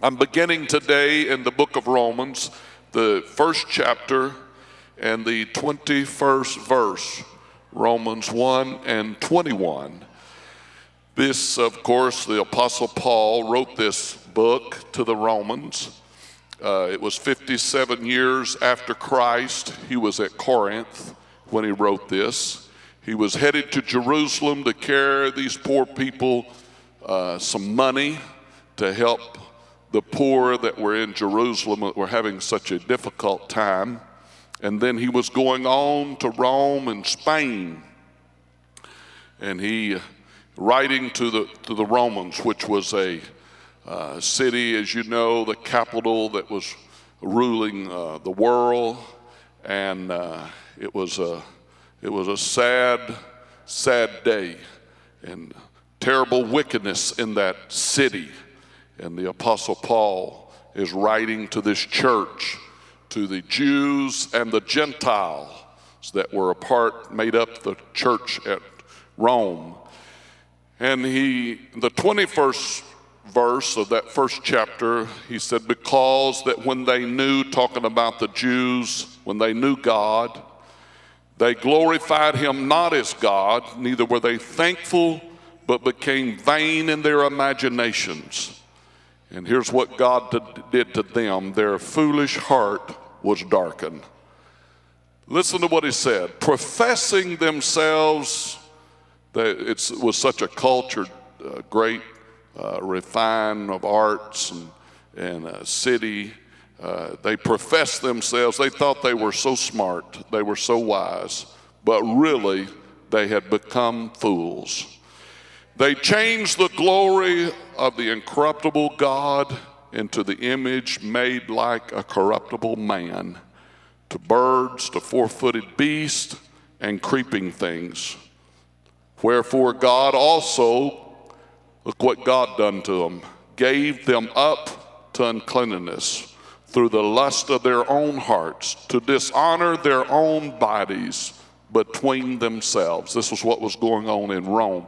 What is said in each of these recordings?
I'm beginning today in the book of Romans, the first chapter and the 21st verse, Romans 1 and 21. This, of course, the Apostle Paul wrote this book to the Romans. Uh, it was 57 years after Christ. He was at Corinth when he wrote this. He was headed to Jerusalem to carry these poor people uh, some money to help the poor that were in Jerusalem were having such a difficult time. And then he was going on to Rome and Spain. And he, writing to the, to the Romans, which was a uh, city, as you know, the capital that was ruling uh, the world. And uh, it, was a, it was a sad, sad day and terrible wickedness in that city. And the Apostle Paul is writing to this church, to the Jews and the Gentiles that were a part, made up the church at Rome. And he, the 21st verse of that first chapter, he said, Because that when they knew, talking about the Jews, when they knew God, they glorified him not as God, neither were they thankful, but became vain in their imaginations and here's what God did to them their foolish heart was darkened. Listen to what he said professing themselves, it was such a cultured, uh, great, uh, refine of arts and, and uh, city. Uh, they professed themselves, they thought they were so smart, they were so wise, but really they had become fools. They changed the glory of the incorruptible God into the image made like a corruptible man, to birds, to four footed beasts, and creeping things. Wherefore God also, look what God done to them, gave them up to uncleanness through the lust of their own hearts, to dishonor their own bodies between themselves. This was what was going on in Rome.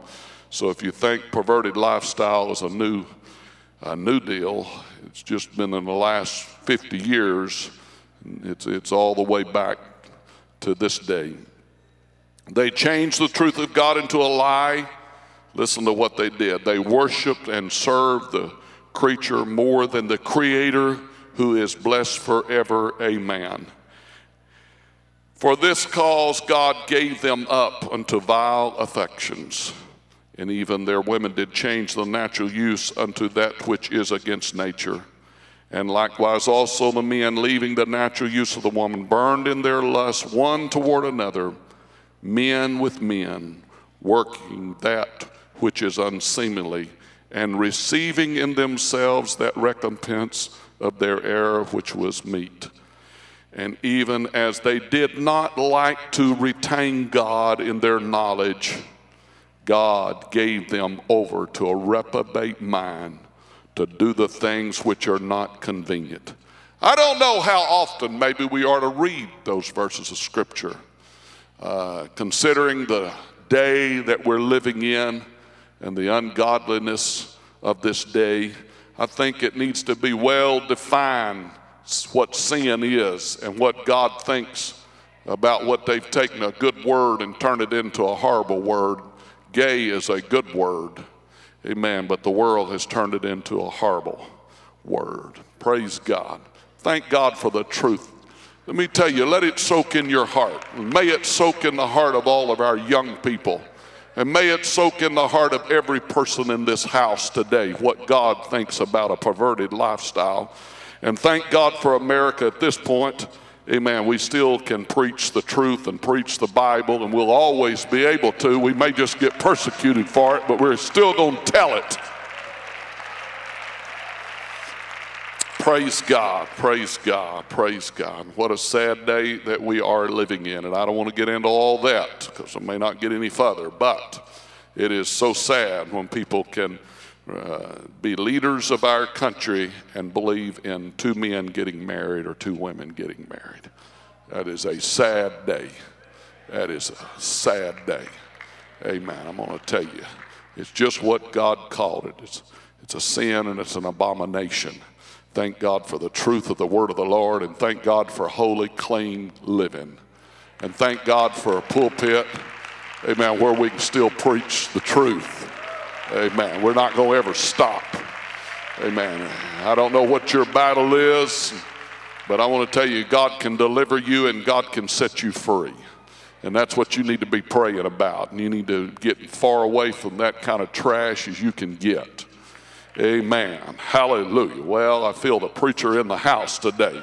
So if you think perverted lifestyle is a new, a new deal, it's just been in the last 50 years. It's, it's all the way back to this day. They changed the truth of God into a lie. Listen to what they did. They worshiped and served the creature more than the creator who is blessed forever. Amen. For this cause God gave them up unto vile affections and even their women did change the natural use unto that which is against nature. And likewise also the men, leaving the natural use of the woman, burned in their lust one toward another, men with men, working that which is unseemly, and receiving in themselves that recompense of their error which was meet. And even as they did not like to retain God in their knowledge, God gave them over to a reprobate mind to do the things which are not convenient. I don't know how often maybe we are to read those verses of Scripture, uh, considering the day that we're living in and the ungodliness of this day. I think it needs to be well defined what sin is and what God thinks about what they've taken a good word and turned it into a horrible word Gay is a good word, amen, but the world has turned it into a horrible word. Praise God. Thank God for the truth. Let me tell you, let it soak in your heart. May it soak in the heart of all of our young people. And may it soak in the heart of every person in this house today what God thinks about a perverted lifestyle. And thank God for America at this point amen, we still can preach the truth and preach the Bible, and we'll always be able to. We may just get persecuted for it, but we're still going to tell it. Praise God, praise God, praise God. What a sad day that we are living in. And I don't want to get into all that because I may not get any further, but it is so sad when people can be leaders of our country and believe in two men getting married or two women getting married. That is a sad day. That is a sad day. Amen. I'm going to tell you. It's just what God called it. It's, it's a sin and it's an abomination. Thank God for the truth of the word of the Lord, and thank God for holy, clean living. And thank God for a pulpit, amen, where we can still preach the truth. Amen. We're not going to ever stop. Amen. I don't know what your battle is, but I want to tell you, God can deliver you and God can set you free. And that's what you need to be praying about. And you need to get far away from that kind of trash as you can get. Amen. Hallelujah. Well, I feel the preacher in the house today.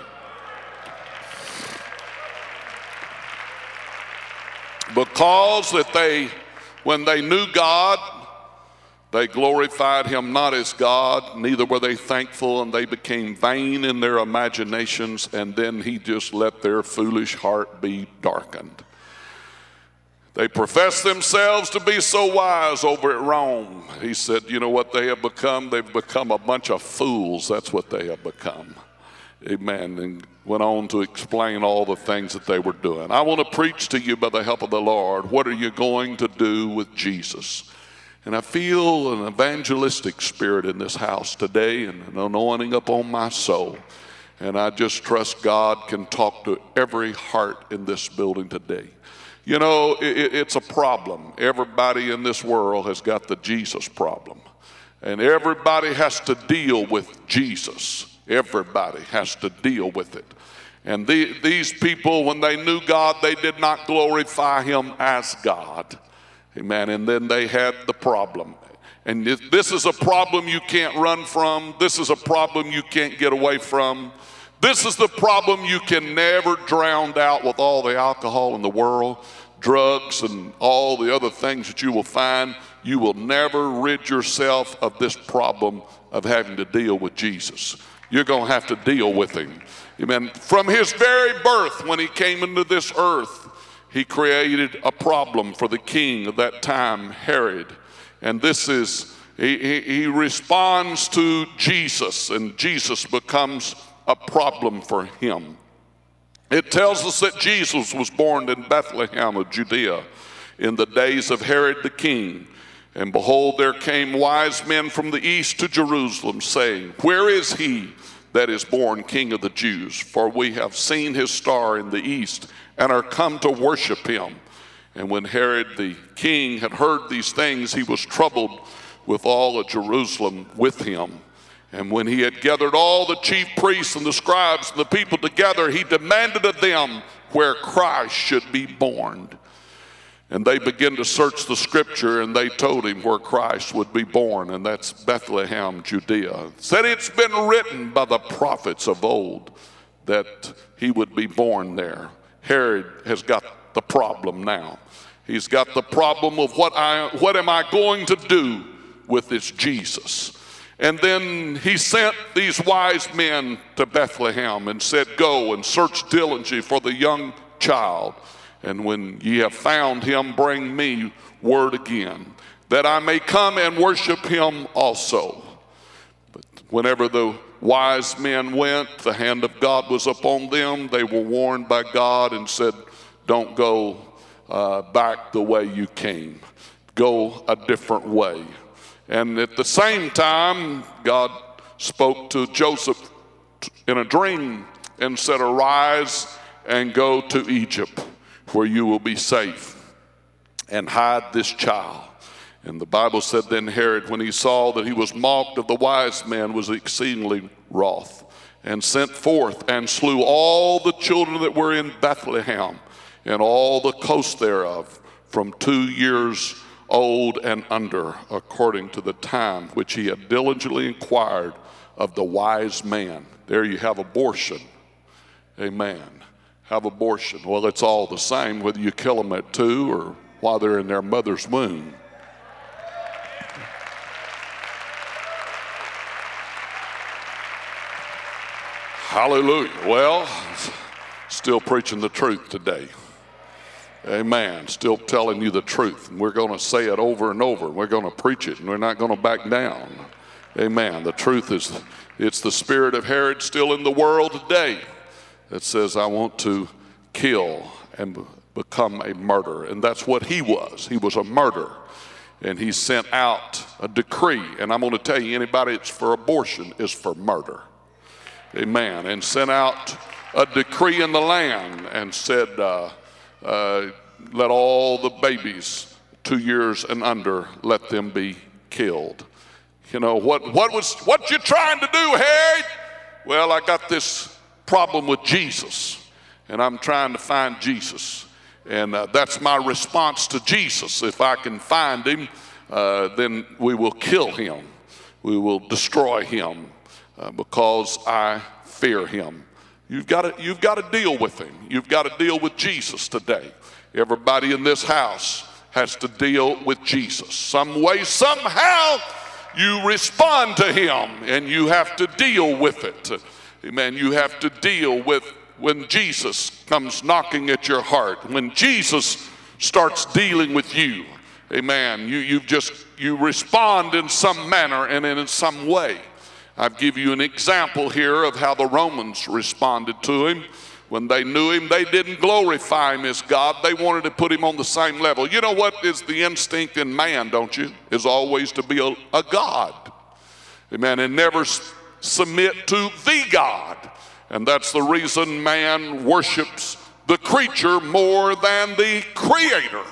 Because that they, when they knew God, they glorified him not as God, neither were they thankful, and they became vain in their imaginations, and then he just let their foolish heart be darkened. They profess themselves to be so wise over at Rome. He said, You know what they have become? They've become a bunch of fools. That's what they have become. Amen. And went on to explain all the things that they were doing. I want to preach to you by the help of the Lord. What are you going to do with Jesus? And I feel an evangelistic spirit in this house today and an anointing upon my soul. And I just trust God can talk to every heart in this building today. You know, it, it's a problem. Everybody in this world has got the Jesus problem. And everybody has to deal with Jesus. Everybody has to deal with it. And the, these people, when they knew God, they did not glorify Him as God. Amen. And then they had the problem. And this is a problem you can't run from. This is a problem you can't get away from. This is the problem you can never drown out with all the alcohol in the world, drugs, and all the other things that you will find. You will never rid yourself of this problem of having to deal with Jesus. You're going to have to deal with him. Amen. From his very birth, when he came into this earth, he created a problem for the king of that time, Herod. And this is, he, he, responds to Jesus, and Jesus becomes a problem for him. It tells us that Jesus was born in Bethlehem of Judea in the days of Herod the king. And behold, there came wise men from the east to Jerusalem, saying, Where is he that is born King of the Jews? For we have seen his star in the east and are come to worship him. And when Herod the king had heard these things, he was troubled with all of Jerusalem with him. And when he had gathered all the chief priests and the scribes and the people together, he demanded of them where Christ should be born. And they began to search the scripture and they told him where Christ would be born, and that's Bethlehem, Judea. Said it's been written by the prophets of old that he would be born there. Herod has got the problem now. He's got the problem of what I what am I going to do with this Jesus? And then he sent these wise men to Bethlehem and said, Go and search diligently for the young child. And when ye have found him, bring me word again, that I may come and worship him also. But whenever the wise men went, the hand of God was upon them. They were warned by God and said, Don't go uh, back the way you came, go a different way. And at the same time, God spoke to Joseph in a dream and said, Arise and go to Egypt, where you will be safe, and hide this child. And the Bible said, Then Herod, when he saw that he was mocked of the wise men, was exceedingly wroth, and sent forth and slew all the children that were in Bethlehem and all the coast thereof, from two years old and under, according to the time which he had diligently inquired of the wise man. There you have abortion. Amen. Have abortion. Well, it's all the same whether you kill them at two or while they're in their mother's womb. Hallelujah. Well, still preaching the truth today. Amen. Still telling you the truth. And we're going to say it over and over. We're going to preach it and we're not going to back down. Amen. The truth is, it's the spirit of Herod still in the world today that says, I want to kill and become a murderer. And that's what he was. He was a murderer. And he sent out a decree. And I'm going to tell you, anybody that's for abortion is for murder. Amen. And sent out a decree in the land and said, uh, uh, let all the babies two years and under, let them be killed. You know, what, what was, what you trying to do, Herod? Well, I got this problem with Jesus and I'm trying to find Jesus. And uh, that's my response to Jesus. If I can find him, uh, then we will kill him. We will destroy him uh, because I fear him. You've got to, you've got to deal with him. You've got to deal with Jesus today. Everybody in this house has to deal with Jesus. Some way, somehow, you respond to him and you have to deal with it. Amen. You have to deal with when Jesus comes knocking at your heart, when Jesus starts dealing with you, amen, you, you just, you respond in some manner and in some way. I'll give you an example here of how the Romans responded to him. When they knew him, they didn't glorify him as God. They wanted to put him on the same level. You know what is the instinct in man, don't you? Is always to be a, a God. Amen. And never submit to the God. And that's the reason man worships the creature more than the creator.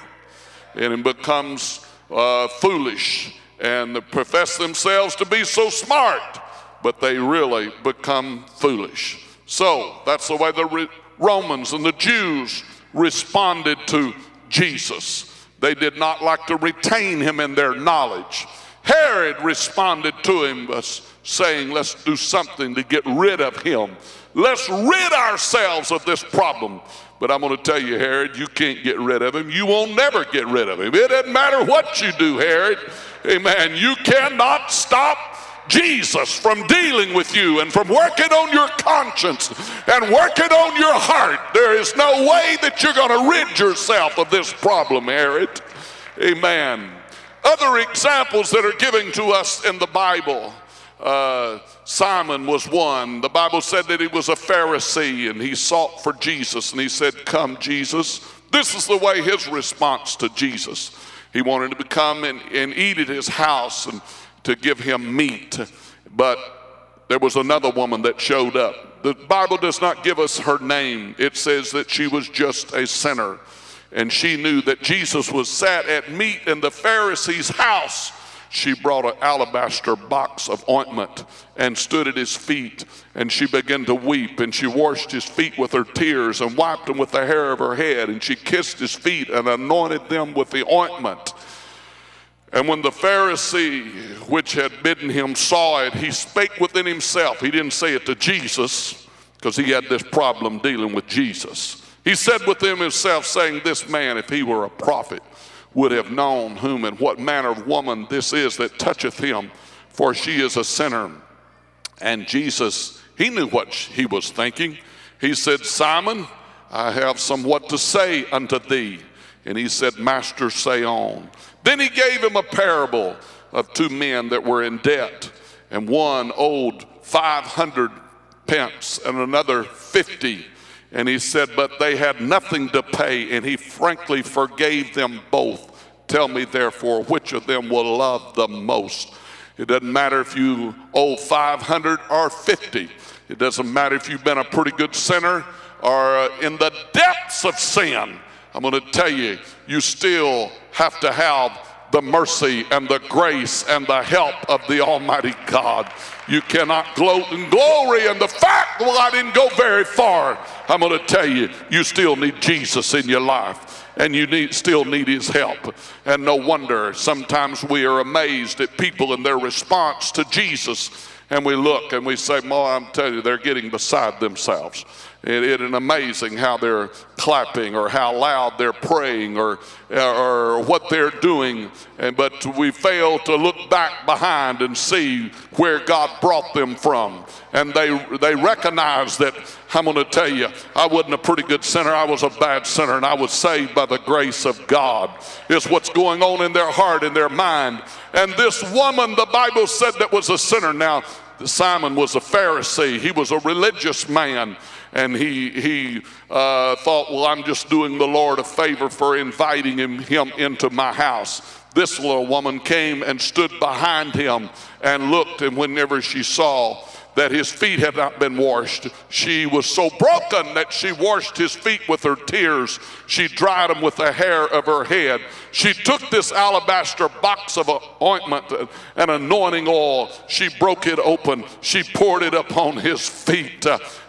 And it becomes uh, foolish and profess themselves to be so smart, but they really become foolish. So that's the way the Re- Romans and the Jews responded to Jesus. They did not like to retain him in their knowledge. Herod responded to him by saying, Let's do something to get rid of him. Let's rid ourselves of this problem. But I'm going to tell you, Herod, you can't get rid of him. You won't never get rid of him. It doesn't matter what you do, Herod. Amen. You cannot stop Jesus from dealing with you and from working on your conscience and working on your heart. There is no way that you're going to rid yourself of this problem, Herod. Amen. Other examples that are given to us in the Bible. Uh, Simon was one. The Bible said that he was a Pharisee and he sought for Jesus and he said, Come, Jesus. This is the way his response to Jesus. He wanted to come and, and eat at his house and to give him meat. But there was another woman that showed up. The Bible does not give us her name, it says that she was just a sinner. And she knew that Jesus was sat at meat in the Pharisee's house she brought an alabaster box of ointment and stood at his feet and she began to weep and she washed his feet with her tears and wiped them with the hair of her head and she kissed his feet and anointed them with the ointment and when the Pharisee which had bidden him saw it he spake within himself he didn't say it to Jesus because he had this problem dealing with Jesus he said within himself saying this man if he were a prophet would have known whom and what manner of woman this is that toucheth him, for she is a sinner. And Jesus, he knew what he was thinking. He said, Simon, I have somewhat to say unto thee. And he said, Master, say on. Then he gave him a parable of two men that were in debt, and one owed 500 pence and another 50. And he said, But they had nothing to pay, and he frankly forgave them both. Tell me, therefore, which of them will love the most? It doesn't matter if you owe 500 or 50. It doesn't matter if you've been a pretty good sinner or uh, in the depths of sin. I'm going to tell you, you still have to have the mercy and the grace and the help of the Almighty God. You cannot gloat in glory and the fact, well, I didn't go very far. I'm going to tell you, you still need Jesus in your life and you need, still need his help. And no wonder sometimes we are amazed at people and their response to Jesus. And we look and we say, Well, I'm telling you, they're getting beside themselves. It is amazing how they're clapping or how loud they're praying or, or what they're doing. And, but we fail to look back behind and see where God brought them from. And they, they recognize that I'm going to tell you, I wasn't a pretty good sinner. I was a bad sinner, and I was saved by the grace of God. Is what's going on in their heart and their mind. And this woman, the Bible said, that was a sinner. Now, Simon was a Pharisee, he was a religious man and he, he uh, thought, well, I'm just doing the Lord a favor for inviting him, him into my house. This little woman came and stood behind him and looked, and whenever she saw that his feet had not been washed. She was so broken that she washed his feet with her tears. She dried them with the hair of her head. She took this alabaster box of ointment and anointing oil. She broke it open. She poured it upon his feet.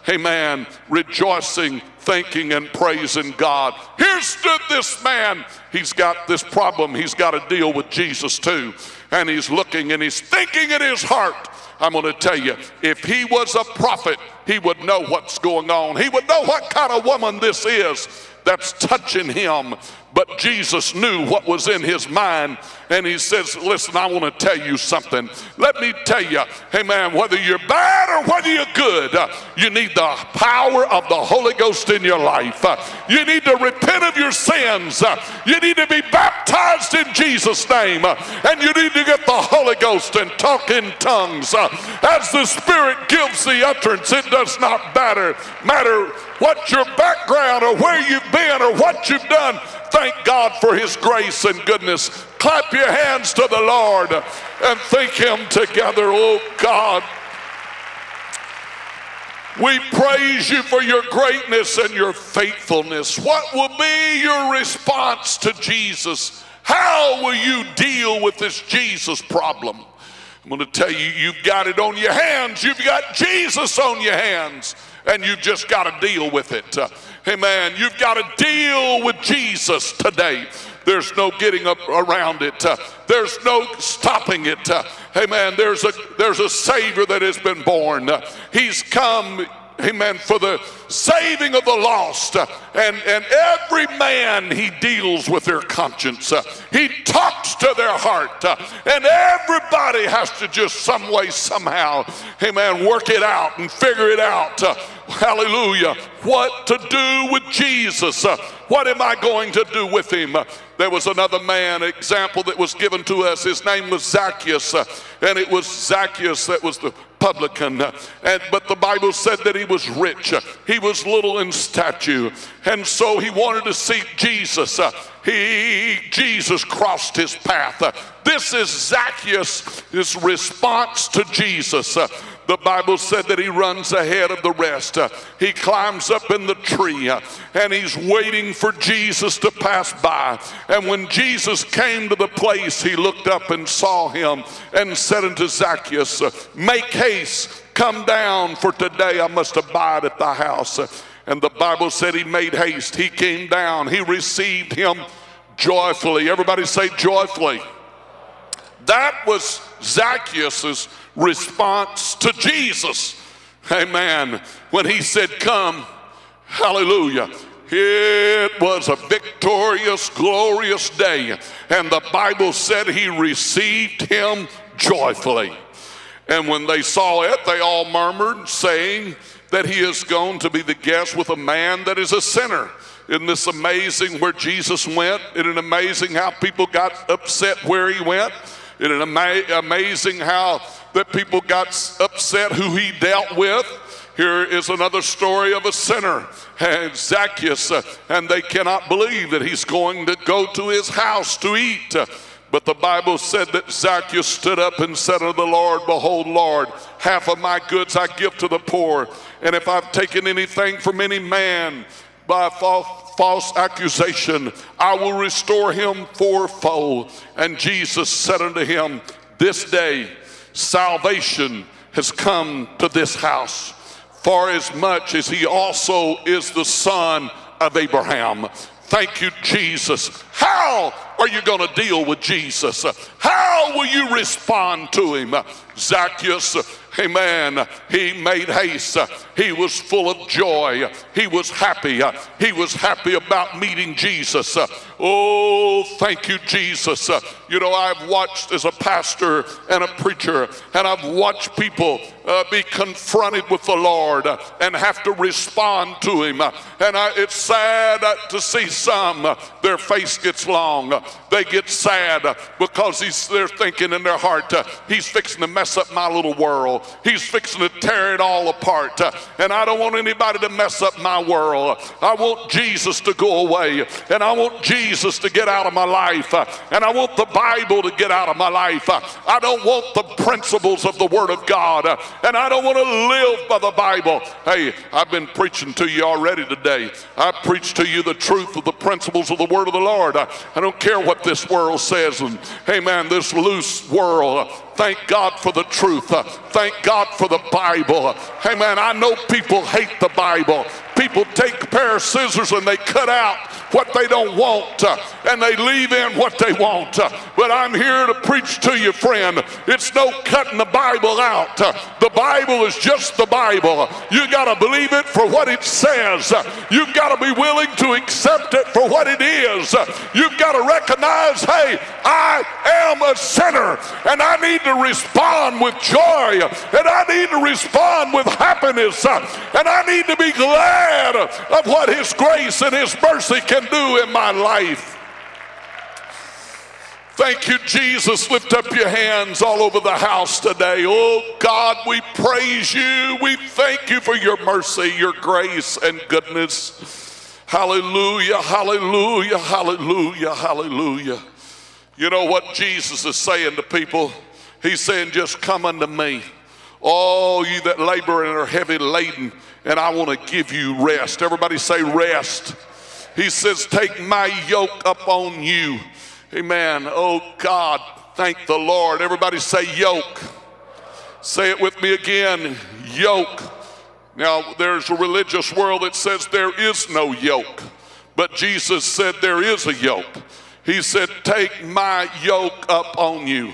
Amen. Rejoicing, thanking, and praising God. Here stood this man. He's got this problem. He's got to deal with Jesus too. And he's looking and he's thinking in his heart I'm going to tell you, if he was a prophet, he would know what's going on. He would know what kind of woman this is that's touching him. But Jesus knew what was in his mind, and he says, Listen, I want to tell you something. Let me tell you, hey man, whether you're bad or whether you're good, you need the power of the Holy Ghost in your life. You need to repent of your sins. You need to be baptized in Jesus' name, and you need to get the Holy Ghost and talk in tongues. As the Spirit gives the utterance, it does not matter, matter what your background or where you've been or what you've done. Thank God for His grace and goodness. Clap your hands to the Lord and thank Him together. Oh God. We praise you for your greatness and your faithfulness. What will be your response to Jesus? How will you deal with this Jesus problem? I'm going to tell you, you've got it on your hands. You've got Jesus on your hands and you've just got to deal with it. Uh, amen. You've got to deal with Jesus today. There's no getting up around it. Uh, there's no stopping it. Uh, amen. There's a there's a Savior that has been born. Uh, he's come amen, for the saving of the lost. And, and every man he deals with their conscience. He talks to their heart. And everybody has to just some way, somehow, amen, work it out and figure it out. Hallelujah. What to do with Jesus? What am I going to do with him? There was another man, example that was given to us. His name was Zacchaeus, and it was Zacchaeus that was the publican. And, but the Bible said that he was rich. He was little in stature. And so he wanted to see Jesus. He, Jesus crossed his path. This is Zacchaeus' response to Jesus. The Bible said that he runs ahead of the rest. Uh, he climbs up in the tree uh, and he's waiting for Jesus to pass by. And when Jesus came to the place, he looked up and saw him and said unto Zacchaeus, uh, Make haste, come down, for today I must abide at thy house. And the Bible said he made haste. He came down. He received him joyfully. Everybody say joyfully. That was Zacchaeus' response to Jesus. Amen. When he said, Come, hallelujah. It was a victorious, glorious day. And the Bible said he received him joyfully. And when they saw it, they all murmured, saying that he is going to be the guest with a man that is a sinner. Isn't this amazing where Jesus went? Isn't it amazing how people got upset where he went? Isn't it ama- amazing how that people got upset who he dealt with? Here is another story of a sinner, Zacchaeus, uh, and they cannot believe that he's going to go to his house to eat. But the Bible said that Zacchaeus stood up and said unto the Lord, Behold, Lord, half of my goods I give to the poor. And if I've taken anything from any man by false accusation, I will restore him fourfold. And Jesus said unto him, This day salvation has come to this house, for as much as he also is the son of Abraham. Thank you, Jesus. How are you going to deal with Jesus? How will you respond to him? Zacchaeus Amen. He made haste. He was full of joy. He was happy. He was happy about meeting Jesus. Oh, thank you, Jesus. You know, I've watched as a pastor and a preacher, and I've watched people uh, be confronted with the Lord and have to respond to Him. And I, it's sad to see some, their face gets long. They get sad because he's, they're thinking in their heart, He's fixing to mess up my little world. He's fixing to tear it all apart. And I don't want anybody to mess up my world. I want Jesus to go away. And I want Jesus to get out of my life. And I want the Bible to get out of my life. I don't want the principles of the Word of God. and I don't want to live by the Bible. Hey, I've been preaching to you already today. I preach to you the truth of the principles of the word of the Lord. I, don't care what this world says. And hey, man, this loose world, Thank God for the truth. Thank God for the Bible. Hey man, I know people hate the Bible. People take a pair of scissors and they cut out what they don't want uh, and they leave in what they want. But I'm here to preach to you, friend. It's no cutting the Bible out. The Bible is just the Bible. You got to believe it for what it says. You've got to be willing to accept it for what it is. You've got to recognize, hey, I am a sinner and I need to respond with joy and I need to respond with happiness and I need to be glad of what His grace and His mercy can do in my life. Thank you, Jesus. Lift up your hands all over the house today. Oh God, we praise you. We thank you for your mercy, your grace, and goodness. Hallelujah, hallelujah, hallelujah, hallelujah. You know what Jesus is saying to people? He's saying, just come unto me. All you that labor and are heavy laden, and I want to give you rest. Everybody say rest. He says, take my yoke upon you. Amen. Oh God, thank the Lord. Everybody say yoke. Say it with me again yoke. Now, there's a religious world that says there is no yoke, but Jesus said there is a yoke. He said, Take my yoke up on you.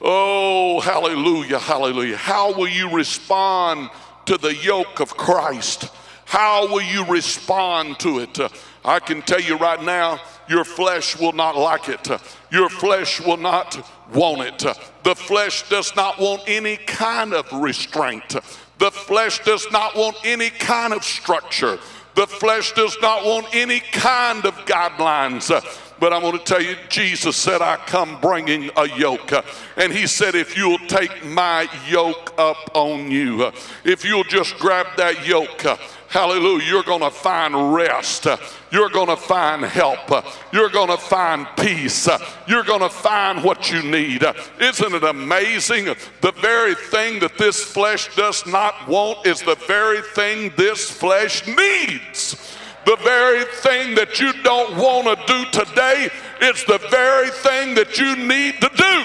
Oh, hallelujah, hallelujah. How will you respond to the yoke of Christ? How will you respond to it? I can tell you right now, your flesh will not like it. Your flesh will not want it. The flesh does not want any kind of restraint. The flesh does not want any kind of structure. The flesh does not want any kind of guidelines. But I'm going to tell you, Jesus said, I come bringing a yoke. And he said, if you'll take my yoke up on you, if you'll just grab that yoke, hallelujah, you're going to find rest. You're going to find help. You're going to find peace. You're going to find what you need. Isn't it amazing? The very thing that this flesh does not want is the very thing this flesh needs. The very thing that you don't want to do today, it's the very thing that you need to do.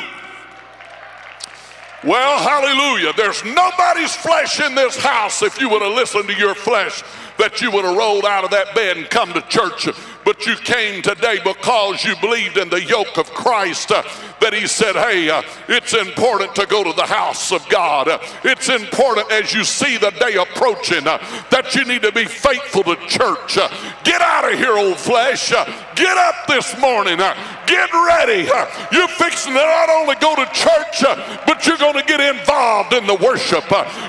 Well, hallelujah. There's nobody's flesh in this house if you would have listened to your flesh that you would have rolled out of that bed and come to church but you came today because you believed in the yoke of Christ. Uh, that He said, Hey, uh, it's important to go to the house of God. Uh, it's important as you see the day approaching uh, that you need to be faithful to church. Get out of here, old flesh. Get up this morning. get ready. you're fixing to not only go to church, but you're going to get involved in the worship.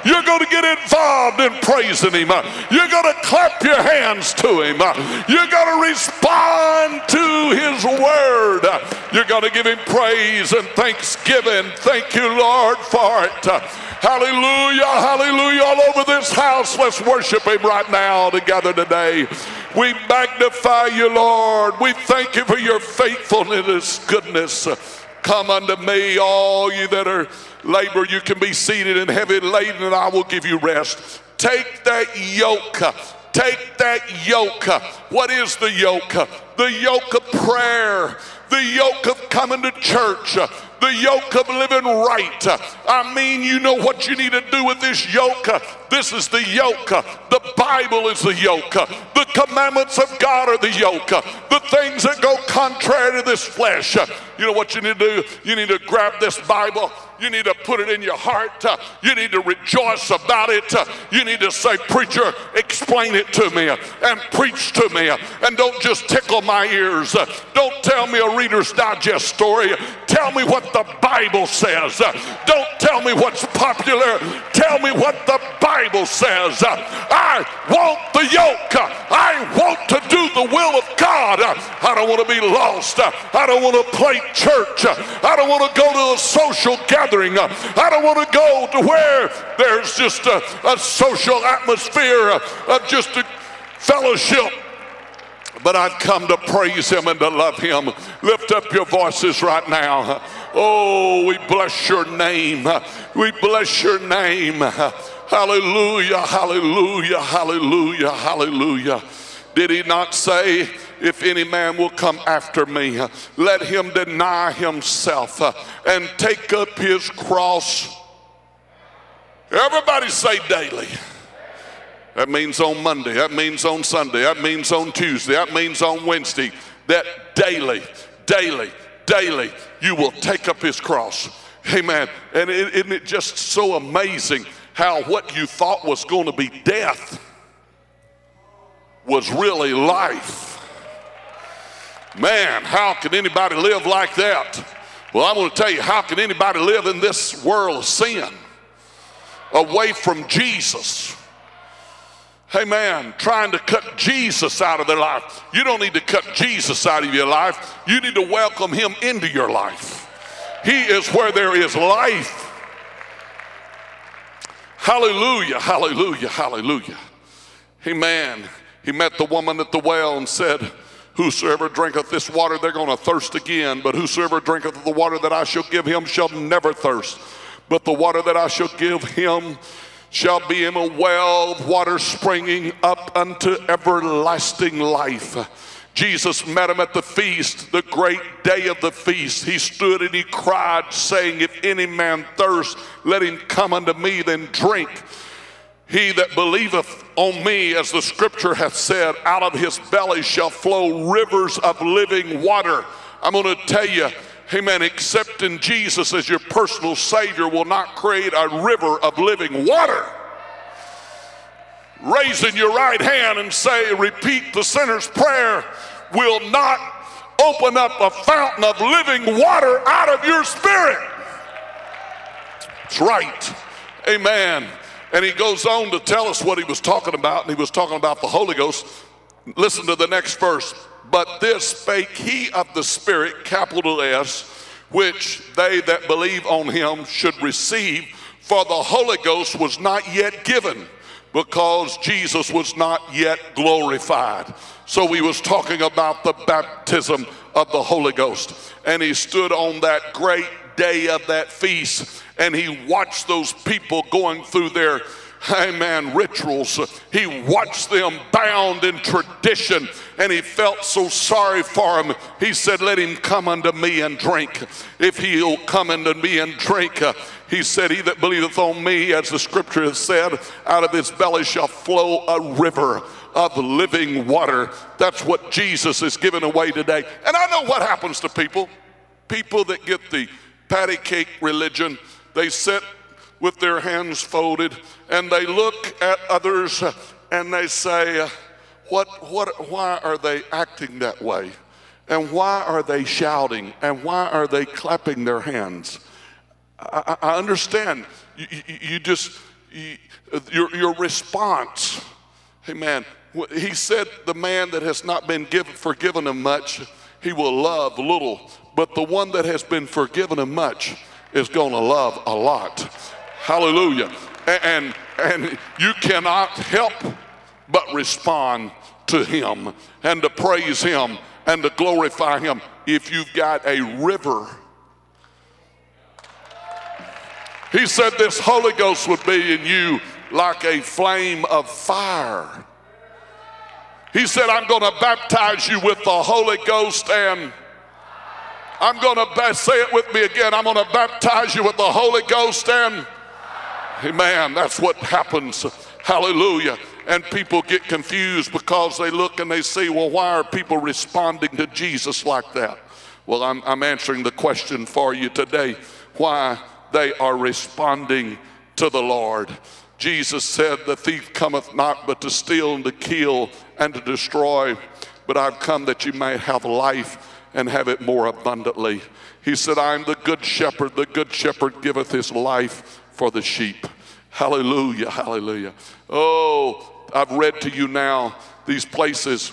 you're going to get involved in praising Him. you're going to clap your hands to Him. you're going to respond to his word. You're going to give him praise and thanksgiving. Thank you, Lord, for it. Hallelujah, hallelujah. All over this house, let's worship him right now together today. We magnify you, Lord. We thank you for your faithfulness, goodness. Come unto me, all you that are labor. You can be seated and heavy laden, and I will give you rest. Take that yoke Take that yoke. What is the yoke? The yoke of prayer, the yoke of coming to church, the yoke of living right. I mean, you know what you need to do with this yoke. This is the yoke. The Bible is the yoke. The commandments of God are the yoke. The things that go contrary to this flesh. You know what you need to do? You need to grab this Bible you need to put it in your heart. Uh, you need to rejoice about it. Uh, you need to say, Preacher, explain it to me and preach to me. And don't just tickle my ears. Uh, don't tell me a Reader's Digest story. Tell me what the Bible says. Don't tell me what's popular. Tell me what the Bible says. I want the yoke. I want to do the will of God. I don't want to be lost. I don't want to play church. I don't want to go to a social gathering gathering. I don't want to go to where there's just a, a social atmosphere of just a fellowship but I've come to praise him and to love him. Lift up your voices right now. Oh, we bless your name. We bless your name. Hallelujah, hallelujah, hallelujah, hallelujah. Did he not say, if any man will come after me, let him deny himself uh, and take up his cross? Everybody say daily. That means on Monday. That means on Sunday. That means on Tuesday. That means on Wednesday. That daily, daily, daily, you will take up his cross. Amen. And isn't it just so amazing how what you thought was going to be death was really life. Man, how can anybody live like that? Well, I want to tell you, how can anybody live in this world of sin away from Jesus? Hey man, trying to cut Jesus out of their life. You don't need to cut Jesus out of your life. You need to welcome him into your life. He is where there is life. Hallelujah, hallelujah, hallelujah. Amen. He met the woman at the well and said, Whosoever drinketh this water, they're going to thirst again. But whosoever drinketh the water that I shall give him shall never thirst. But the water that I shall give him shall be in a well of water springing up unto everlasting life. Jesus met him at the feast, the great day of the feast. He stood and he cried, saying, If any man thirst, let him come unto me, then drink. He that believeth on me, as the scripture hath said, out of his belly shall flow rivers of living water. I'm going to tell you, amen, accepting Jesus as your personal Savior will not create a river of living water. Raising your right hand and say, repeat the sinner's prayer will not open up a fountain of living water out of your spirit. That's right. Amen. And he goes on to tell us what he was talking about, and he was talking about the Holy Ghost. Listen to the next verse. But this spake he of the Spirit, capital S, which they that believe on him should receive, for the Holy Ghost was not yet given because Jesus was not yet glorified. So he was talking about the baptism of the Holy Ghost. And he stood on that great day of that feast and he watched those people going through their amen rituals. He watched them bound in tradition and he felt so sorry for him he said let him come unto me and drink. If he'll come unto me and drink uh, he said he that believeth on me as the scripture has said out of his belly shall flow a river of living water. That's what jesus is giving away today. And i know what happens to people. People that get the patty cake religion they sit with their hands folded and they look at others and they say, what, what, why are they acting that way? And why are they shouting? And why are they clapping their hands? I, I understand. You, you, just, you, your, your response, hey man, he said, the man that has not been given, forgiven him much, he will love little. But the one that has been forgiven him much, is going to love a lot. Hallelujah. And, and you cannot help but respond to him and to praise him and to glorify him if you've got a river. He said this Holy Ghost would be in you like a flame of fire. He said, I'm going to baptize you with the Holy Ghost and I'm going to say it with me again. I'm going to baptize you with the Holy Ghost and Amen. That's what happens. Hallelujah. And people get confused because they look and they see, well, why are people responding to Jesus like that? Well, I'm, I'm answering the question for you today why they are responding to the Lord. Jesus said, The thief cometh not but to steal and to kill and to destroy, but I've come that you may have life and have it more abundantly. He said, I am the good shepherd. The good shepherd giveth his life for the sheep. Hallelujah, hallelujah. Oh, I've read to you now these places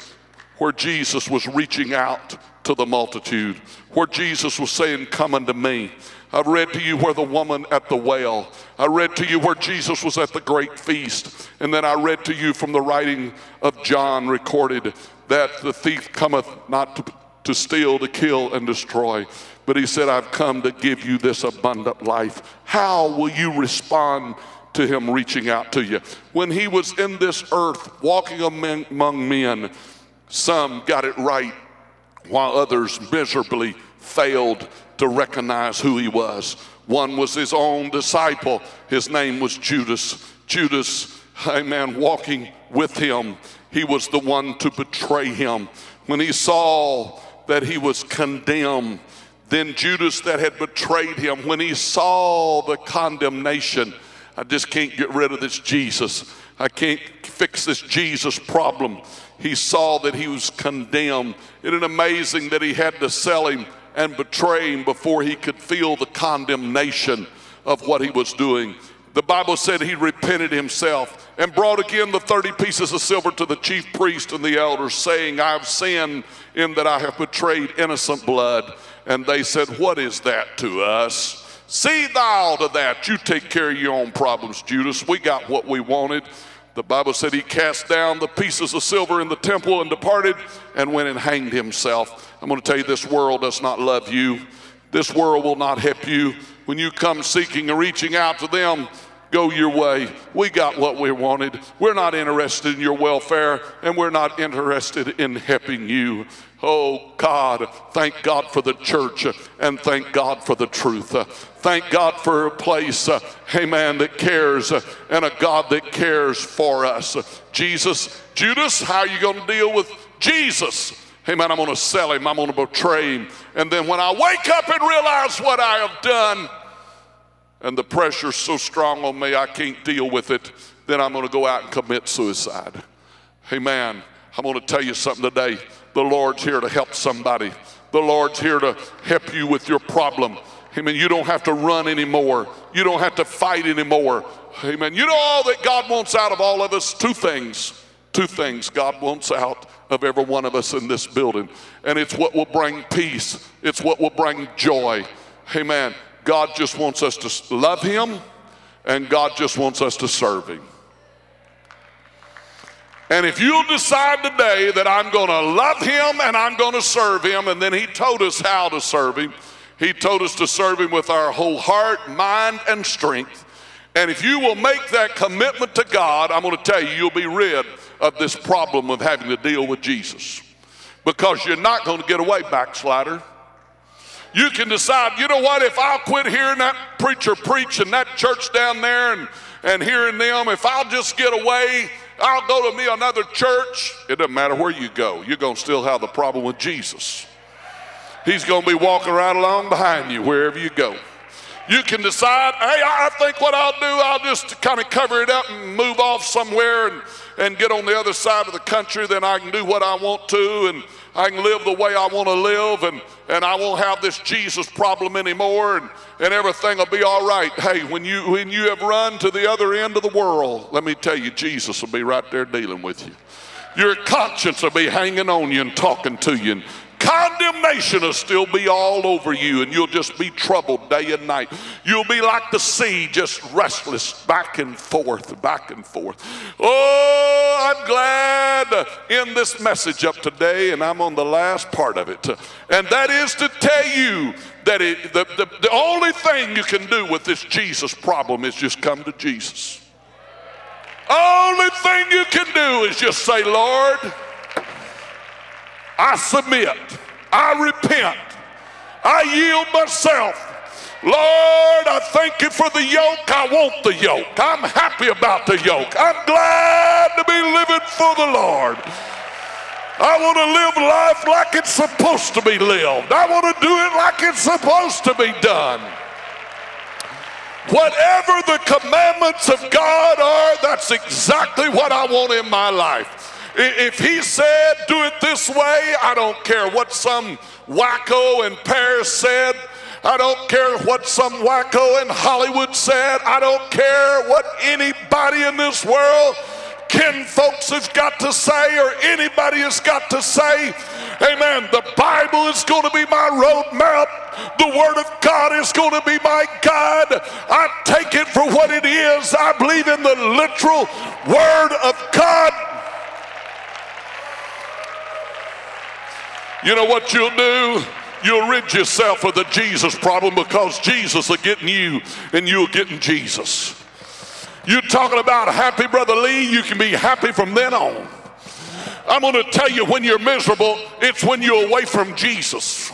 where Jesus was reaching out to the multitude, where Jesus was saying, Come unto me. I've read to you where the woman at the well. I read to you where Jesus was at the great feast. And then I read to you from the writing of John recorded that the thief cometh not to to steal, to kill, and destroy. But he said, I've come to give you this abundant life. How will you respond to him reaching out to you? When he was in this earth, walking among men, some got it right, while others miserably failed to recognize who he was. One was his own disciple, his name was Judas. Judas, amen, walking with him, he was the one to betray him. When he saw that he was condemned, then Judas, that had betrayed him, when he saw the condemnation, I just can't get rid of this Jesus. I can't fix this Jesus problem. He saw that he was condemned. Isn't it amazing that he had to sell him and betray him before he could feel the condemnation of what he was doing? The Bible said he repented himself and brought again the 30 pieces of silver to the chief priest and the elders, saying, I have sinned in that I have betrayed innocent blood. And they said, What is that to us? See thou to that. You take care of your own problems, Judas. We got what we wanted. The Bible said he cast down the pieces of silver in the temple and departed and went and hanged himself. I'm going to tell you, this world does not love you. This world will not help you. When you come seeking and reaching out to them, go your way. We got what we wanted. We're not interested in your welfare, and we're not interested in helping you. Oh God, thank God for the church and thank God for the truth. Thank God for a place, amen, that cares and a God that cares for us. Jesus, Judas, how are you going to deal with Jesus? Amen, I'm going to sell him, I'm to betray him. And then when I wake up and realize what I have done, and the pressure's so strong on me I can't deal with it, then I'm to go out and commit suicide. Hey man, I'm to tell you something today. The Lord's here to help somebody. The Lord's here to help you with your problem. Hey Amen. You don't have to run anymore. You don't have to fight anymore. Hey Amen. You know all that God wants out of all of us? Two things. Two things God wants out of every one of us in this building. And it's what will bring peace, it's what will bring joy. Amen. God just wants us to love Him, and God just wants us to serve Him. And if you'll decide today that I'm going to love him and I'm going to serve him, and then he told us how to serve him, he told us to serve him with our whole heart, mind, and strength. And if you will make that commitment to God, I'm going to tell you, you'll be rid of this problem of having to deal with Jesus. Because you're not going to get away, backslider. You can decide, you know what, if I'll quit hearing that preacher preach in that church down there and, and hearing them, if I'll just get away I'll go to me another church. It doesn't matter where you go, you're going to still have the problem with Jesus. He's going to be walking right along behind you wherever you go. You can decide, hey, I think what I'll do, I'll just kind of cover it up and move off somewhere and, and get on the other side of the country. Then I can do what I want to and I can live the way I want to live and, and I won't have this Jesus problem anymore and, and everything will be all right. Hey, when you, when you have run to the other end of the world, let me tell you, Jesus will be right there dealing with you. Your conscience will be hanging on you and talking to you and condemnation will still be all over you and you'll just be troubled day and night. You'll be like the sea, just restless back and forth, back and forth. Oh, I'm glad in this message up today, and I'm on the last part of it. And that is to tell you that it, the, the, the only thing you can do with this Jesus problem is just come to Jesus. Only thing you can do is just say, Lord, I submit. I repent. I yield myself. Lord, I thank you for the yoke. I want the yoke. I'm happy about the yoke. I'm glad to be living for the Lord. I want to live life like it's supposed to be lived. I want to do it like it's supposed to be done. Whatever the commandments of God are, that's exactly what I want in my life. If he said, do it this way, I don't care what some wacko in Paris said. I don't care what some wacko in Hollywood said. I don't care what anybody in this world, kin folks, has got to say or anybody has got to say. Amen. The Bible is going to be my roadmap. The Word of God is going to be my guide. I take it for what it is. I believe in the literal Word of God You know what you'll do? You'll rid yourself of the Jesus problem because Jesus will get in you and you'll get in Jesus. You're talking about happy, Brother Lee? You can be happy from then on. I'm going to tell you when you're miserable, it's when you're away from Jesus.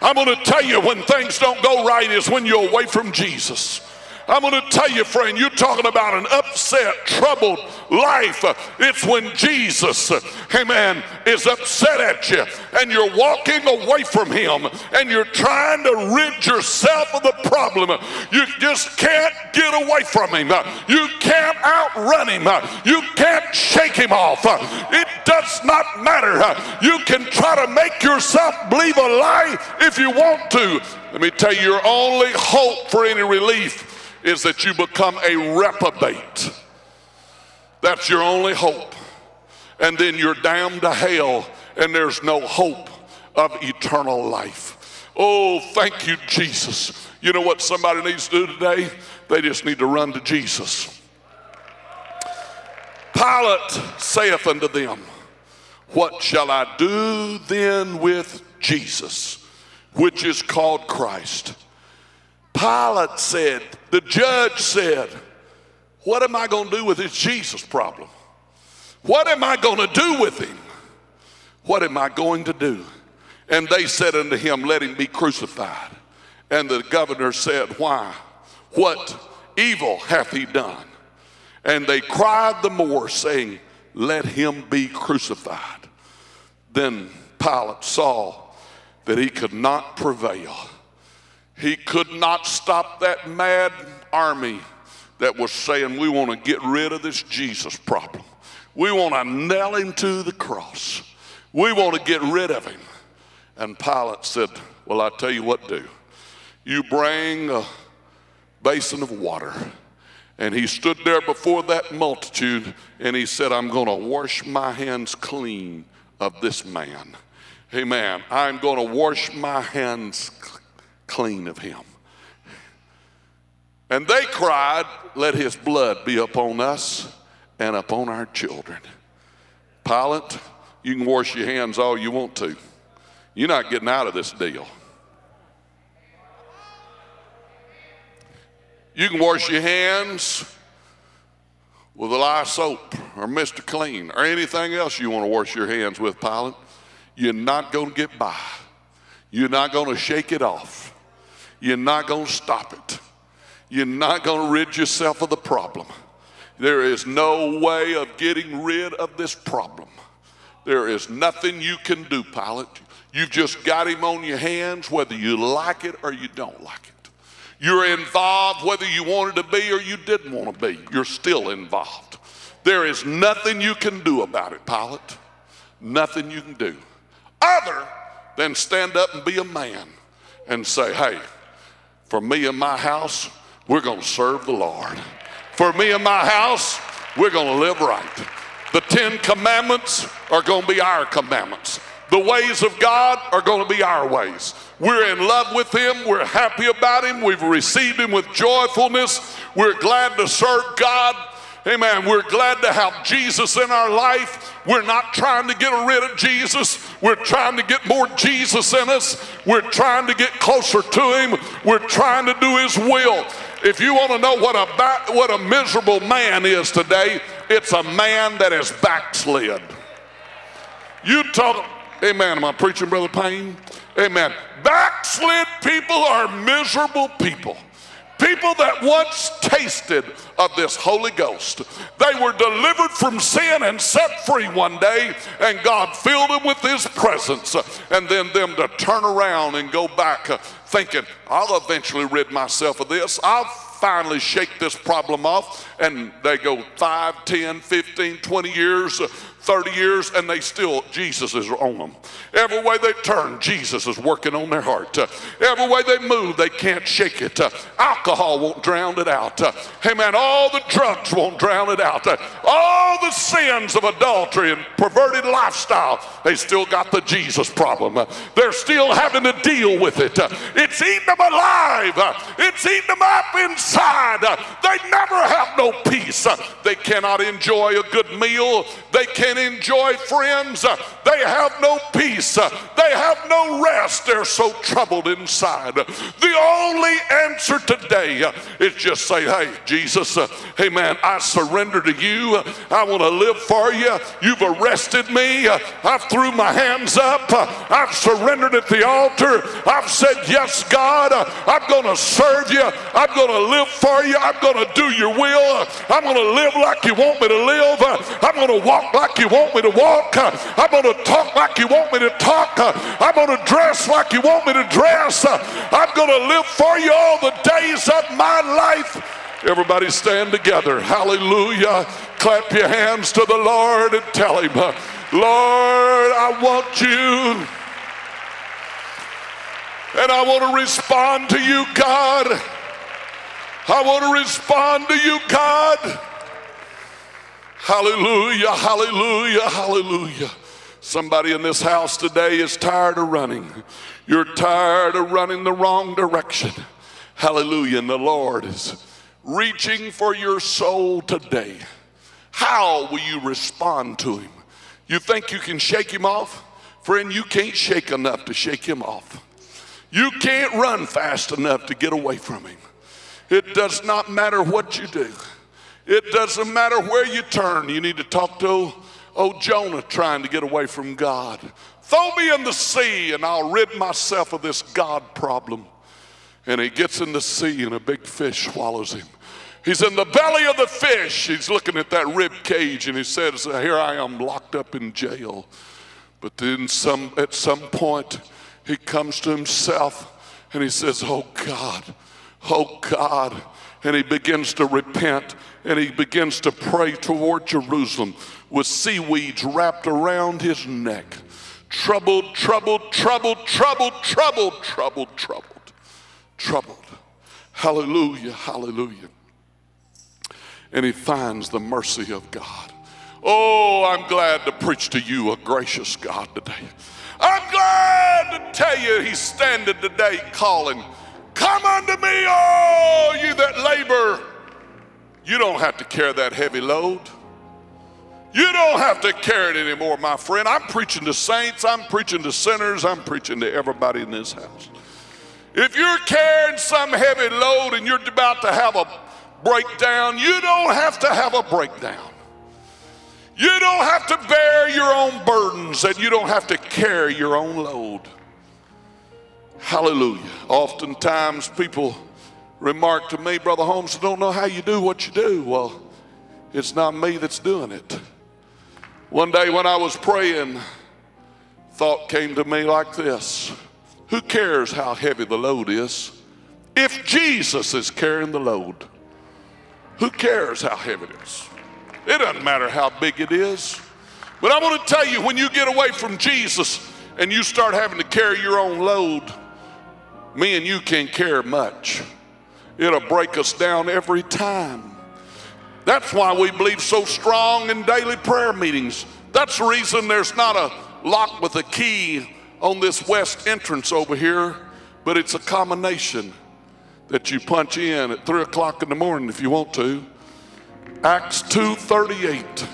I'm going to tell you when things don't go right is when you're away from Jesus. I'm going to tell you, friend, you're talking about an upset, troubled life. It's when Jesus, amen, is upset at you and you're walking away from him and you're trying to rid yourself of the problem. You just can't get away from him. You can't outrun him. You can't shake him off. It does not matter. You can try to make yourself believe a lie if you want to. Let me tell you, your only hope for any relief is that you become a reprobate. That's your only hope. And then you're damned to hell, and there's no hope of eternal life. Oh, thank you, Jesus. You know what somebody needs to do today? They just need to run to Jesus. Pilate saith unto them, What shall I do then with Jesus, which is called Christ? Pilate said, the judge said, What am I going to do with this Jesus problem? What am I going to do with him? What am I going to do? And they said unto him, Let him be crucified. And the governor said, Why? What evil hath he done? And they cried the more, saying, Let him be crucified. Then Pilate saw that he could not prevail he could not stop that mad army that was saying, We want to get rid of this Jesus problem. We want to nail him to the cross. We want to get rid of him. And Pilate said, Well, I tell you what, do. You bring a basin of water. And he stood there before that multitude and he said, I'm going to wash my hands clean of this man. Amen. I'm going to wash my hands clean of him. And they cried, Let his blood be upon us and upon our children. Pilate, you can wash your hands all you want to. You're not getting out of this deal. You can wash your hands with a lye soap or Mr. Clean or anything else you want to wash your hands with, Pilate. You're not going to get by. You're not going to shake it off. You're not going to stop it. You're not going to rid yourself of the problem. There is no way of getting rid of this problem. There is nothing you can do, Pilate. You've just got him on your hands, whether you like it or you don't like it. You're involved whether you wanted to be or you didn't want to be. You're still involved. There is nothing you can do about it, Pilate. Nothing you can do other than stand up and be a man and say, hey, for me and my house, we're going to serve the Lord. For me and my house, we're going to live right. The Ten Commandments are going to be our commandments. The ways of God are going to be our ways. We're in love with Him. We're happy about Him. We've received Him with joyfulness. We're glad to serve God. Amen. We're glad to have Jesus in our life. We're not trying to get rid of Jesus. We're trying to get more Jesus in us. We're trying to get closer to Him. We're trying to do His will. If you want to know what a, what a miserable man is today, it's a man that is backslid. You talk, amen. Am I preaching, Brother Payne? Amen. Backslid people are miserable people. People that once tasted of this Holy Ghost. They were delivered from sin and set free one day, and God filled them with His presence. And then them to turn around and go back uh, thinking, I'll eventually rid myself of this. I'll finally shake this problem off. And they go 5, 10, 15, 20 years uh, 30 years and they still, Jesus is on them. Every way they turn, Jesus is working on their heart. Every way they move, they can't shake it. Alcohol won't drown it out. Hey man, all the drugs won't drown it out. All the sins of adultery and perverted lifestyle, they still got the Jesus problem. They're still having to deal with it. It's eating them alive. It's eating them up inside, they never have no peace. They cannot enjoy a good meal. They can't enjoy friends. They have no peace. They have no rest. They're so troubled inside. The only answer today is just say, Hey, Jesus, hey man, I surrender to you. I want to live for you. You've arrested me. I've threw my hands up. I've surrendered at the altar. I've said, Yes, God, I'm going to serve you. I'm going to live for you. I'm going to do your will. I'm going to live like you want me to live. I'm going to walk like you want me to walk. I'm going to talk like you want me to talk. I'm going to dress like you want me to dress. I'm going to live for you all the days of my life. Everybody stand together. Hallelujah. Clap your hands to the Lord and tell him, Lord, I want you. And I want to respond to you, God. I want to respond to you, God. Hallelujah, hallelujah, hallelujah. Somebody in this house today is tired of running. You're tired of running the wrong direction. Hallelujah. And the Lord is reaching for your soul today. How will you respond to him? You think you can shake him off? Friend, you can't shake enough to shake him off. You can't run fast enough to get away from him. It does not matter what you do. It doesn't matter where you turn. You need to talk to old Jonah trying to get away from God. Throw me in the sea and I'll rid myself of this God problem. And he gets in the sea and a big fish swallows him. He's in the belly of the fish. He's looking at that rib cage and he says, Here I am locked up in jail. But then some, at some point, he comes to himself and he says, Oh God, oh God. And he begins to repent and he begins to pray toward Jerusalem with seaweeds wrapped around his neck. Troubled, troubled, troubled, troubled, troubled, troubled, troubled, troubled. Hallelujah, hallelujah. And he finds the mercy of God. Oh, I'm glad to preach to you a gracious God today. I'm glad to tell you he's standing today calling, Come unto me, all you that labor. You don't have to carry that heavy load. You don't have to carry it anymore, my friend. I'm preaching to saints, I'm preaching to sinners, I'm preaching to everybody in this house. If you're carrying some heavy load and you're about to have a breakdown, you don't have to have a breakdown. You don't have to bear your own burdens and you don't have to carry your own load. Hallelujah. Oftentimes people remark to me, Brother Holmes, I don't know how you do what you do. Well, it's not me that's doing it. One day when I was praying, thought came to me like this Who cares how heavy the load is? If Jesus is carrying the load, who cares how heavy it is? It doesn't matter how big it is. But I want to tell you when you get away from Jesus and you start having to carry your own load, me and you can't carry much. It'll break us down every time. That's why we believe so strong in daily prayer meetings. That's the reason there's not a lock with a key on this west entrance over here, but it's a combination that you punch in at three o'clock in the morning if you want to Acts 2:38.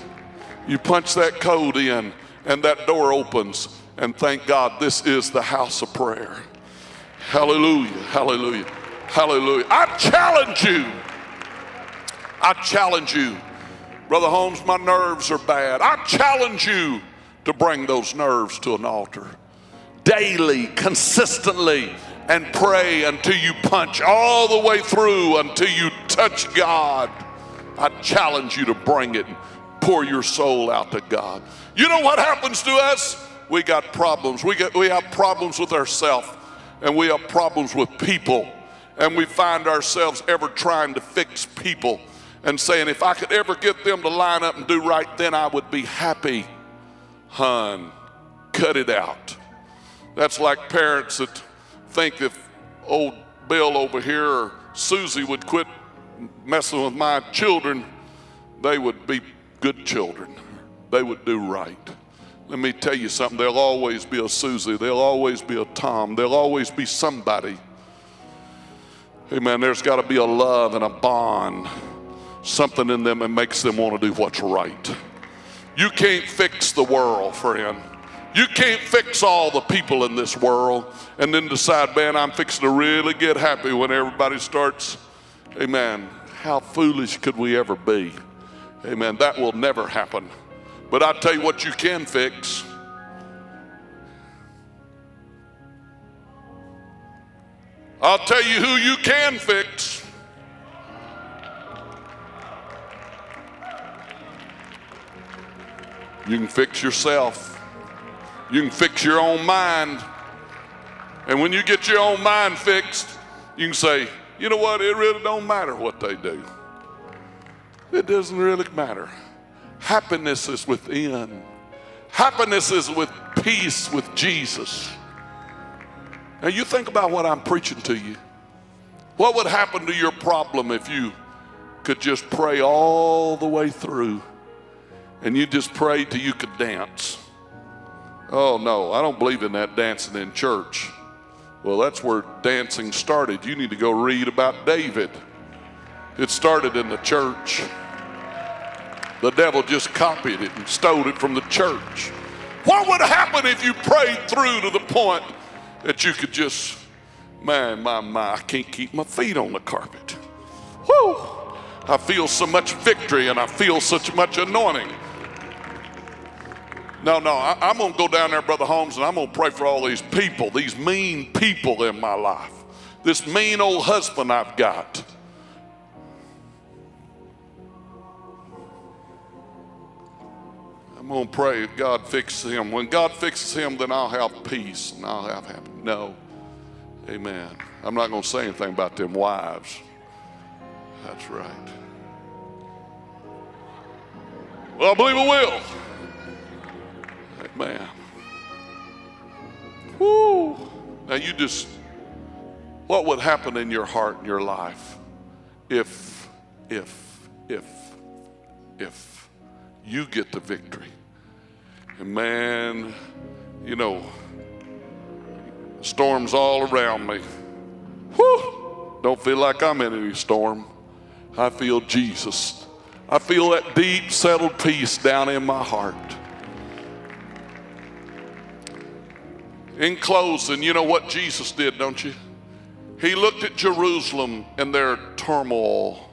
You punch that code in and that door opens and thank God this is the house of prayer. Hallelujah. Hallelujah. Hallelujah. I challenge you. I challenge you. Brother Holmes, my nerves are bad. I challenge you to bring those nerves to an altar daily, consistently, and pray until you punch all the way through until you touch God. I challenge you to bring it and pour your soul out to God. You know what happens to us? We got problems. We, get, we have problems with ourselves and we have problems with people. And we find ourselves ever trying to fix people and saying, if I could ever get them to line up and do right, then I would be happy. Hun, cut it out. That's like parents that think if old Bill over here or Susie would quit messing with my children, they would be good children. They would do right. Let me tell you something. There'll always be a Susie. There'll always be a Tom. There'll always be somebody Amen. There's got to be a love and a bond, something in them that makes them want to do what's right. You can't fix the world, friend. You can't fix all the people in this world and then decide, man, I'm fixing to really get happy when everybody starts. Amen. How foolish could we ever be? Amen. That will never happen. But I tell you what, you can fix. I'll tell you who you can fix. You can fix yourself. You can fix your own mind. And when you get your own mind fixed, you can say, you know what, it really don't matter what they do. It doesn't really matter. Happiness is within. Happiness is with peace with Jesus. Now you think about what I'm preaching to you. What would happen to your problem if you could just pray all the way through and you just prayed till you could dance? Oh no, I don't believe in that dancing in church. Well, that's where dancing started. You need to go read about David. It started in the church. The devil just copied it and stole it from the church. What would happen if you prayed through to the point that you could just, my, my, my, I can't keep my feet on the carpet. Whoo! I feel so much victory and I feel such much anointing. No, no, I, am going to go down there, Brother Holmes, and I'm going to pray for all these people, these mean people in my life. This mean old husband I've got. I'm going to pray God fixes him. When God fixes him, then I'll have peace and I'll have happiness. No. Amen. I'm not going to say anything about them wives. That's right. Well, I believe it will. Amen. Woo. Now you just, what would happen in your heart and your life if, if, if, if you get the victory? And man, you know, storms all around me. Whew, don't feel like I'm in any storm. I feel Jesus. I feel that deep, settled peace down in my heart. In closing, you know what Jesus did, don't you? He looked at Jerusalem and their turmoil,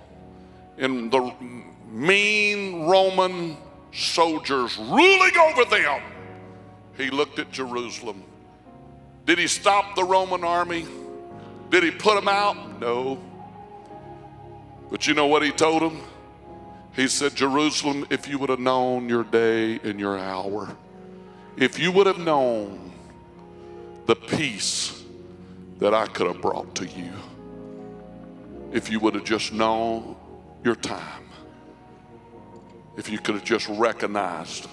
and the mean Roman soldiers ruling over them. He looked at Jerusalem did he stop the Roman army? Did he put them out? No. But you know what he told them? He said, Jerusalem, if you would have known your day and your hour, if you would have known the peace that I could have brought to you, if you would have just known your time, if you could have just recognized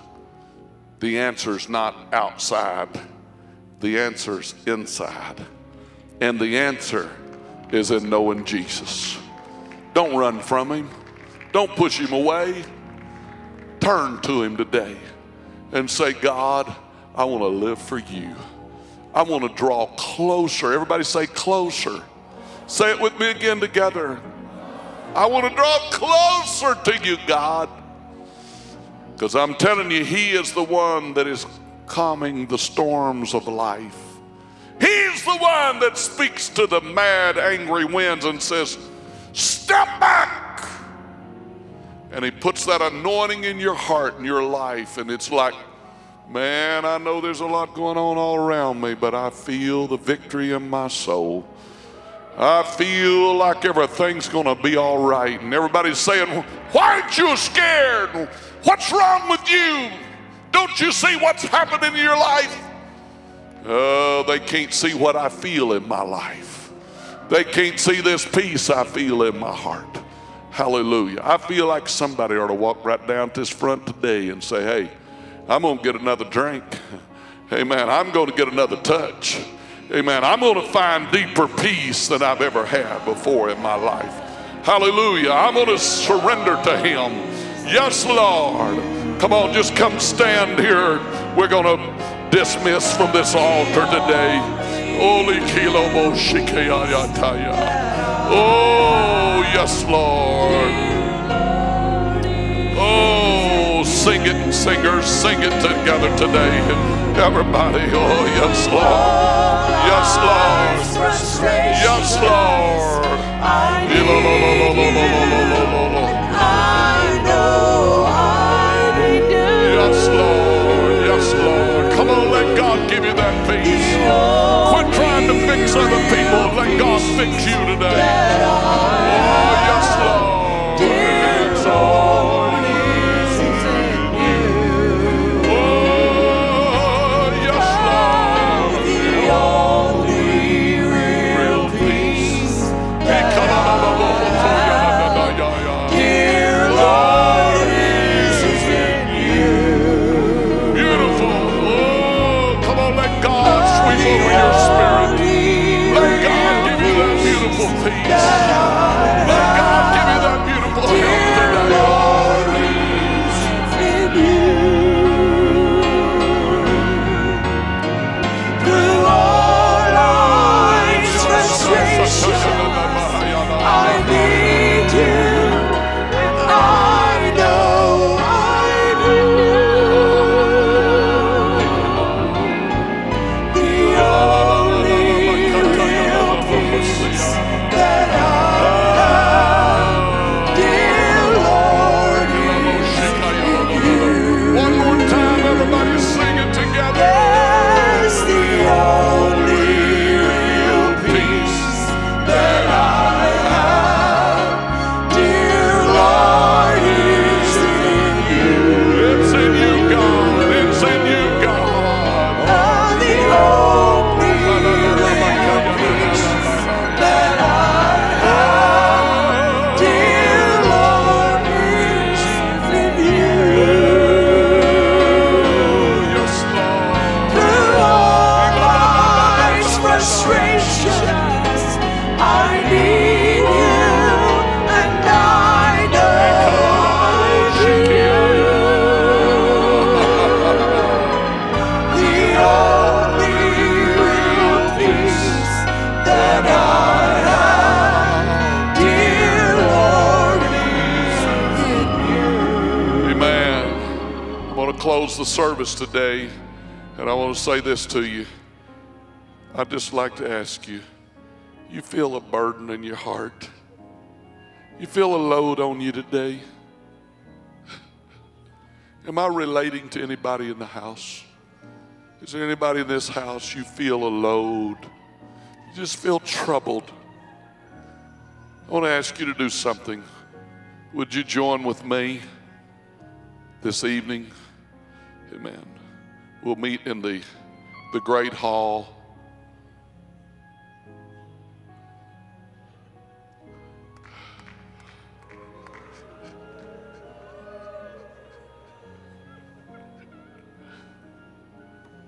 the answer is not outside the answer's inside. And the answer is in knowing Jesus. Don't run from him. Don't push him away. Turn to him today and say, God, I want to live for you. I want to draw closer. Everybody say closer. Say it with me again together. I want to draw closer to you, God. Because I'm telling you, He is the one that is calming the storms of life. He's the one that speaks to the mad, angry winds and says, Step back. And he puts that anointing in your heart and your life, and it's like, man, I know there's a lot going on all around me, but I feel the victory in my soul. I feel like everything's going to be all right. And everybody's saying, Why aren't you scared? What's wrong with you? Don't you see what's happening in your life? Oh, they can't see what I feel in my life. They can't see this peace I feel in my heart. Hallelujah. I feel like somebody ought to walk right down to this front today and say, hey, I'm going to get another drink. Amen. I'm going to get another touch. Amen. I'm going to find deeper peace than I've ever had before in my life. Hallelujah. I'm going to surrender to Him. Yes, Lord. Come on, just come stand here. We're going to dismiss from this altar today. Holy Kilobo Shikayataya. Oh, yes, Lord. Oh, sing it, singers, sing it together today. Everybody, oh, yes, Lord. Yes, Lord. Yes, Lord. Yes, fix you today. The service today, and I want to say this to you. I'd just like to ask you you feel a burden in your heart? You feel a load on you today? Am I relating to anybody in the house? Is there anybody in this house you feel a load? You just feel troubled. I want to ask you to do something. Would you join with me this evening? Amen. We'll meet in the, the great hall.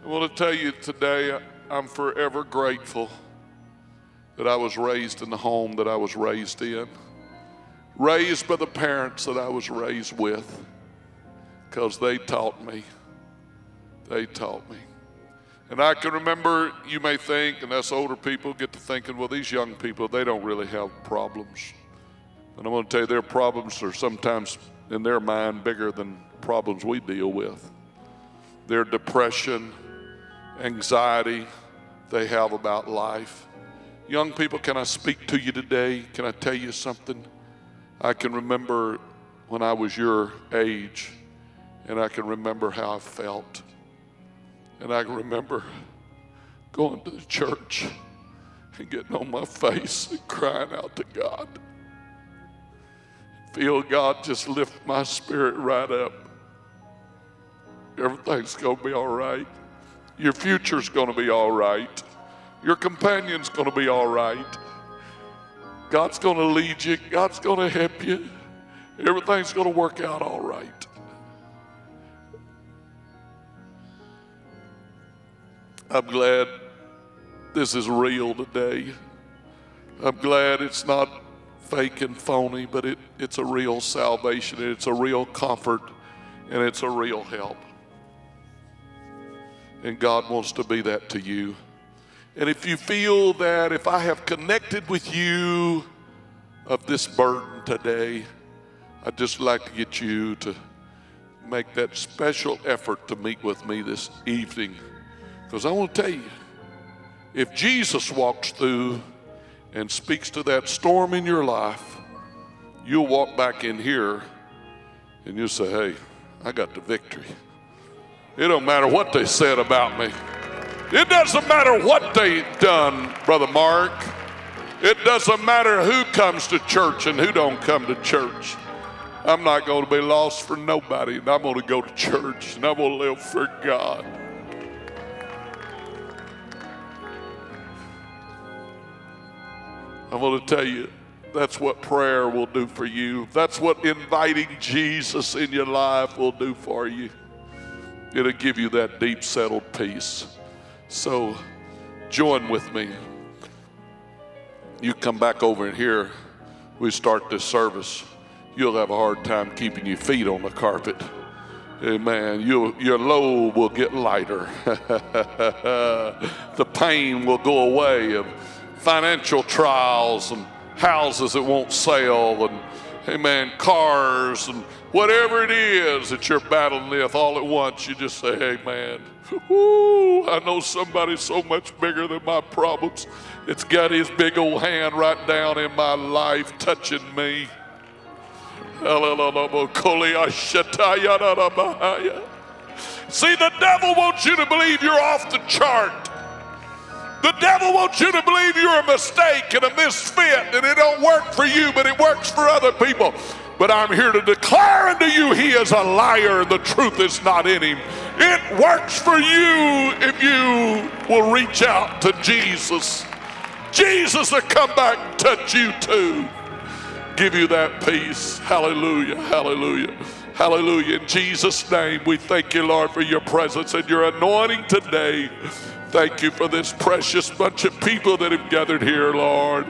I want to tell you today, I'm forever grateful that I was raised in the home that I was raised in, raised by the parents that I was raised with, because they taught me. They taught me. And I can remember, you may think, and us older people get to thinking, well, these young people, they don't really have problems. And I'm going to tell you, their problems are sometimes, in their mind, bigger than problems we deal with. Their depression, anxiety they have about life. Young people, can I speak to you today? Can I tell you something? I can remember when I was your age, and I can remember how I felt. And I can remember going to the church and getting on my face and crying out to God. Feel God just lift my spirit right up. Everything's going to be all right. Your future's going to be all right. Your companion's going to be all right. God's going to lead you. God's going to help you. Everything's going to work out all right. I'm glad this is real today. I'm glad it's not fake and phony, but it, it's a real salvation, and it's a real comfort, and it's a real help. And God wants to be that to you. And if you feel that if I have connected with you of this burden today, I'd just like to get you to make that special effort to meet with me this evening. Because I want to tell you, if Jesus walks through and speaks to that storm in your life, you'll walk back in here and you'll say, Hey, I got the victory. It don't matter what they said about me. It doesn't matter what they done, Brother Mark. It doesn't matter who comes to church and who don't come to church. I'm not going to be lost for nobody, and I'm going to go to church, and I'm going to live for God. I want to tell you, that's what prayer will do for you. That's what inviting Jesus in your life will do for you. It'll give you that deep, settled peace. So join with me. You come back over here, we start this service. You'll have a hard time keeping your feet on the carpet. Amen. You, your load will get lighter. the pain will go away of financial trials and houses that won't sell and, amen, cars and whatever it is that you're battling with all at once. You just say, hey, man, I know somebody so much bigger than my problems. It's got his big old hand right down in my life, touching me. See, the devil wants you to believe you're off the chart. The devil wants you to believe you're a mistake and a misfit and it don't work for you, but it works for other people. But I'm here to declare unto you he is a liar and the truth is not in him. It works for you if you will reach out to Jesus. Jesus will come back and touch you too. Give you that peace. Hallelujah. Hallelujah. Hallelujah. In Jesus' name, we thank you, Lord, for your presence and your anointing today. Thank you for this precious bunch of people that have gathered here, Lord.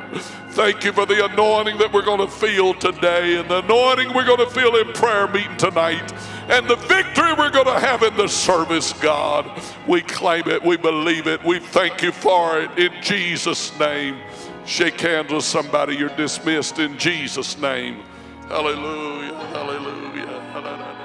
Thank you for the anointing that we're going to feel today and the anointing we're going to feel in prayer meeting tonight and the victory we're going to have in the service, God. We claim it, we believe it, we thank you for it in Jesus' name. Shake hands with somebody, you're dismissed in Jesus' name. Hallelujah, hallelujah, hallelujah.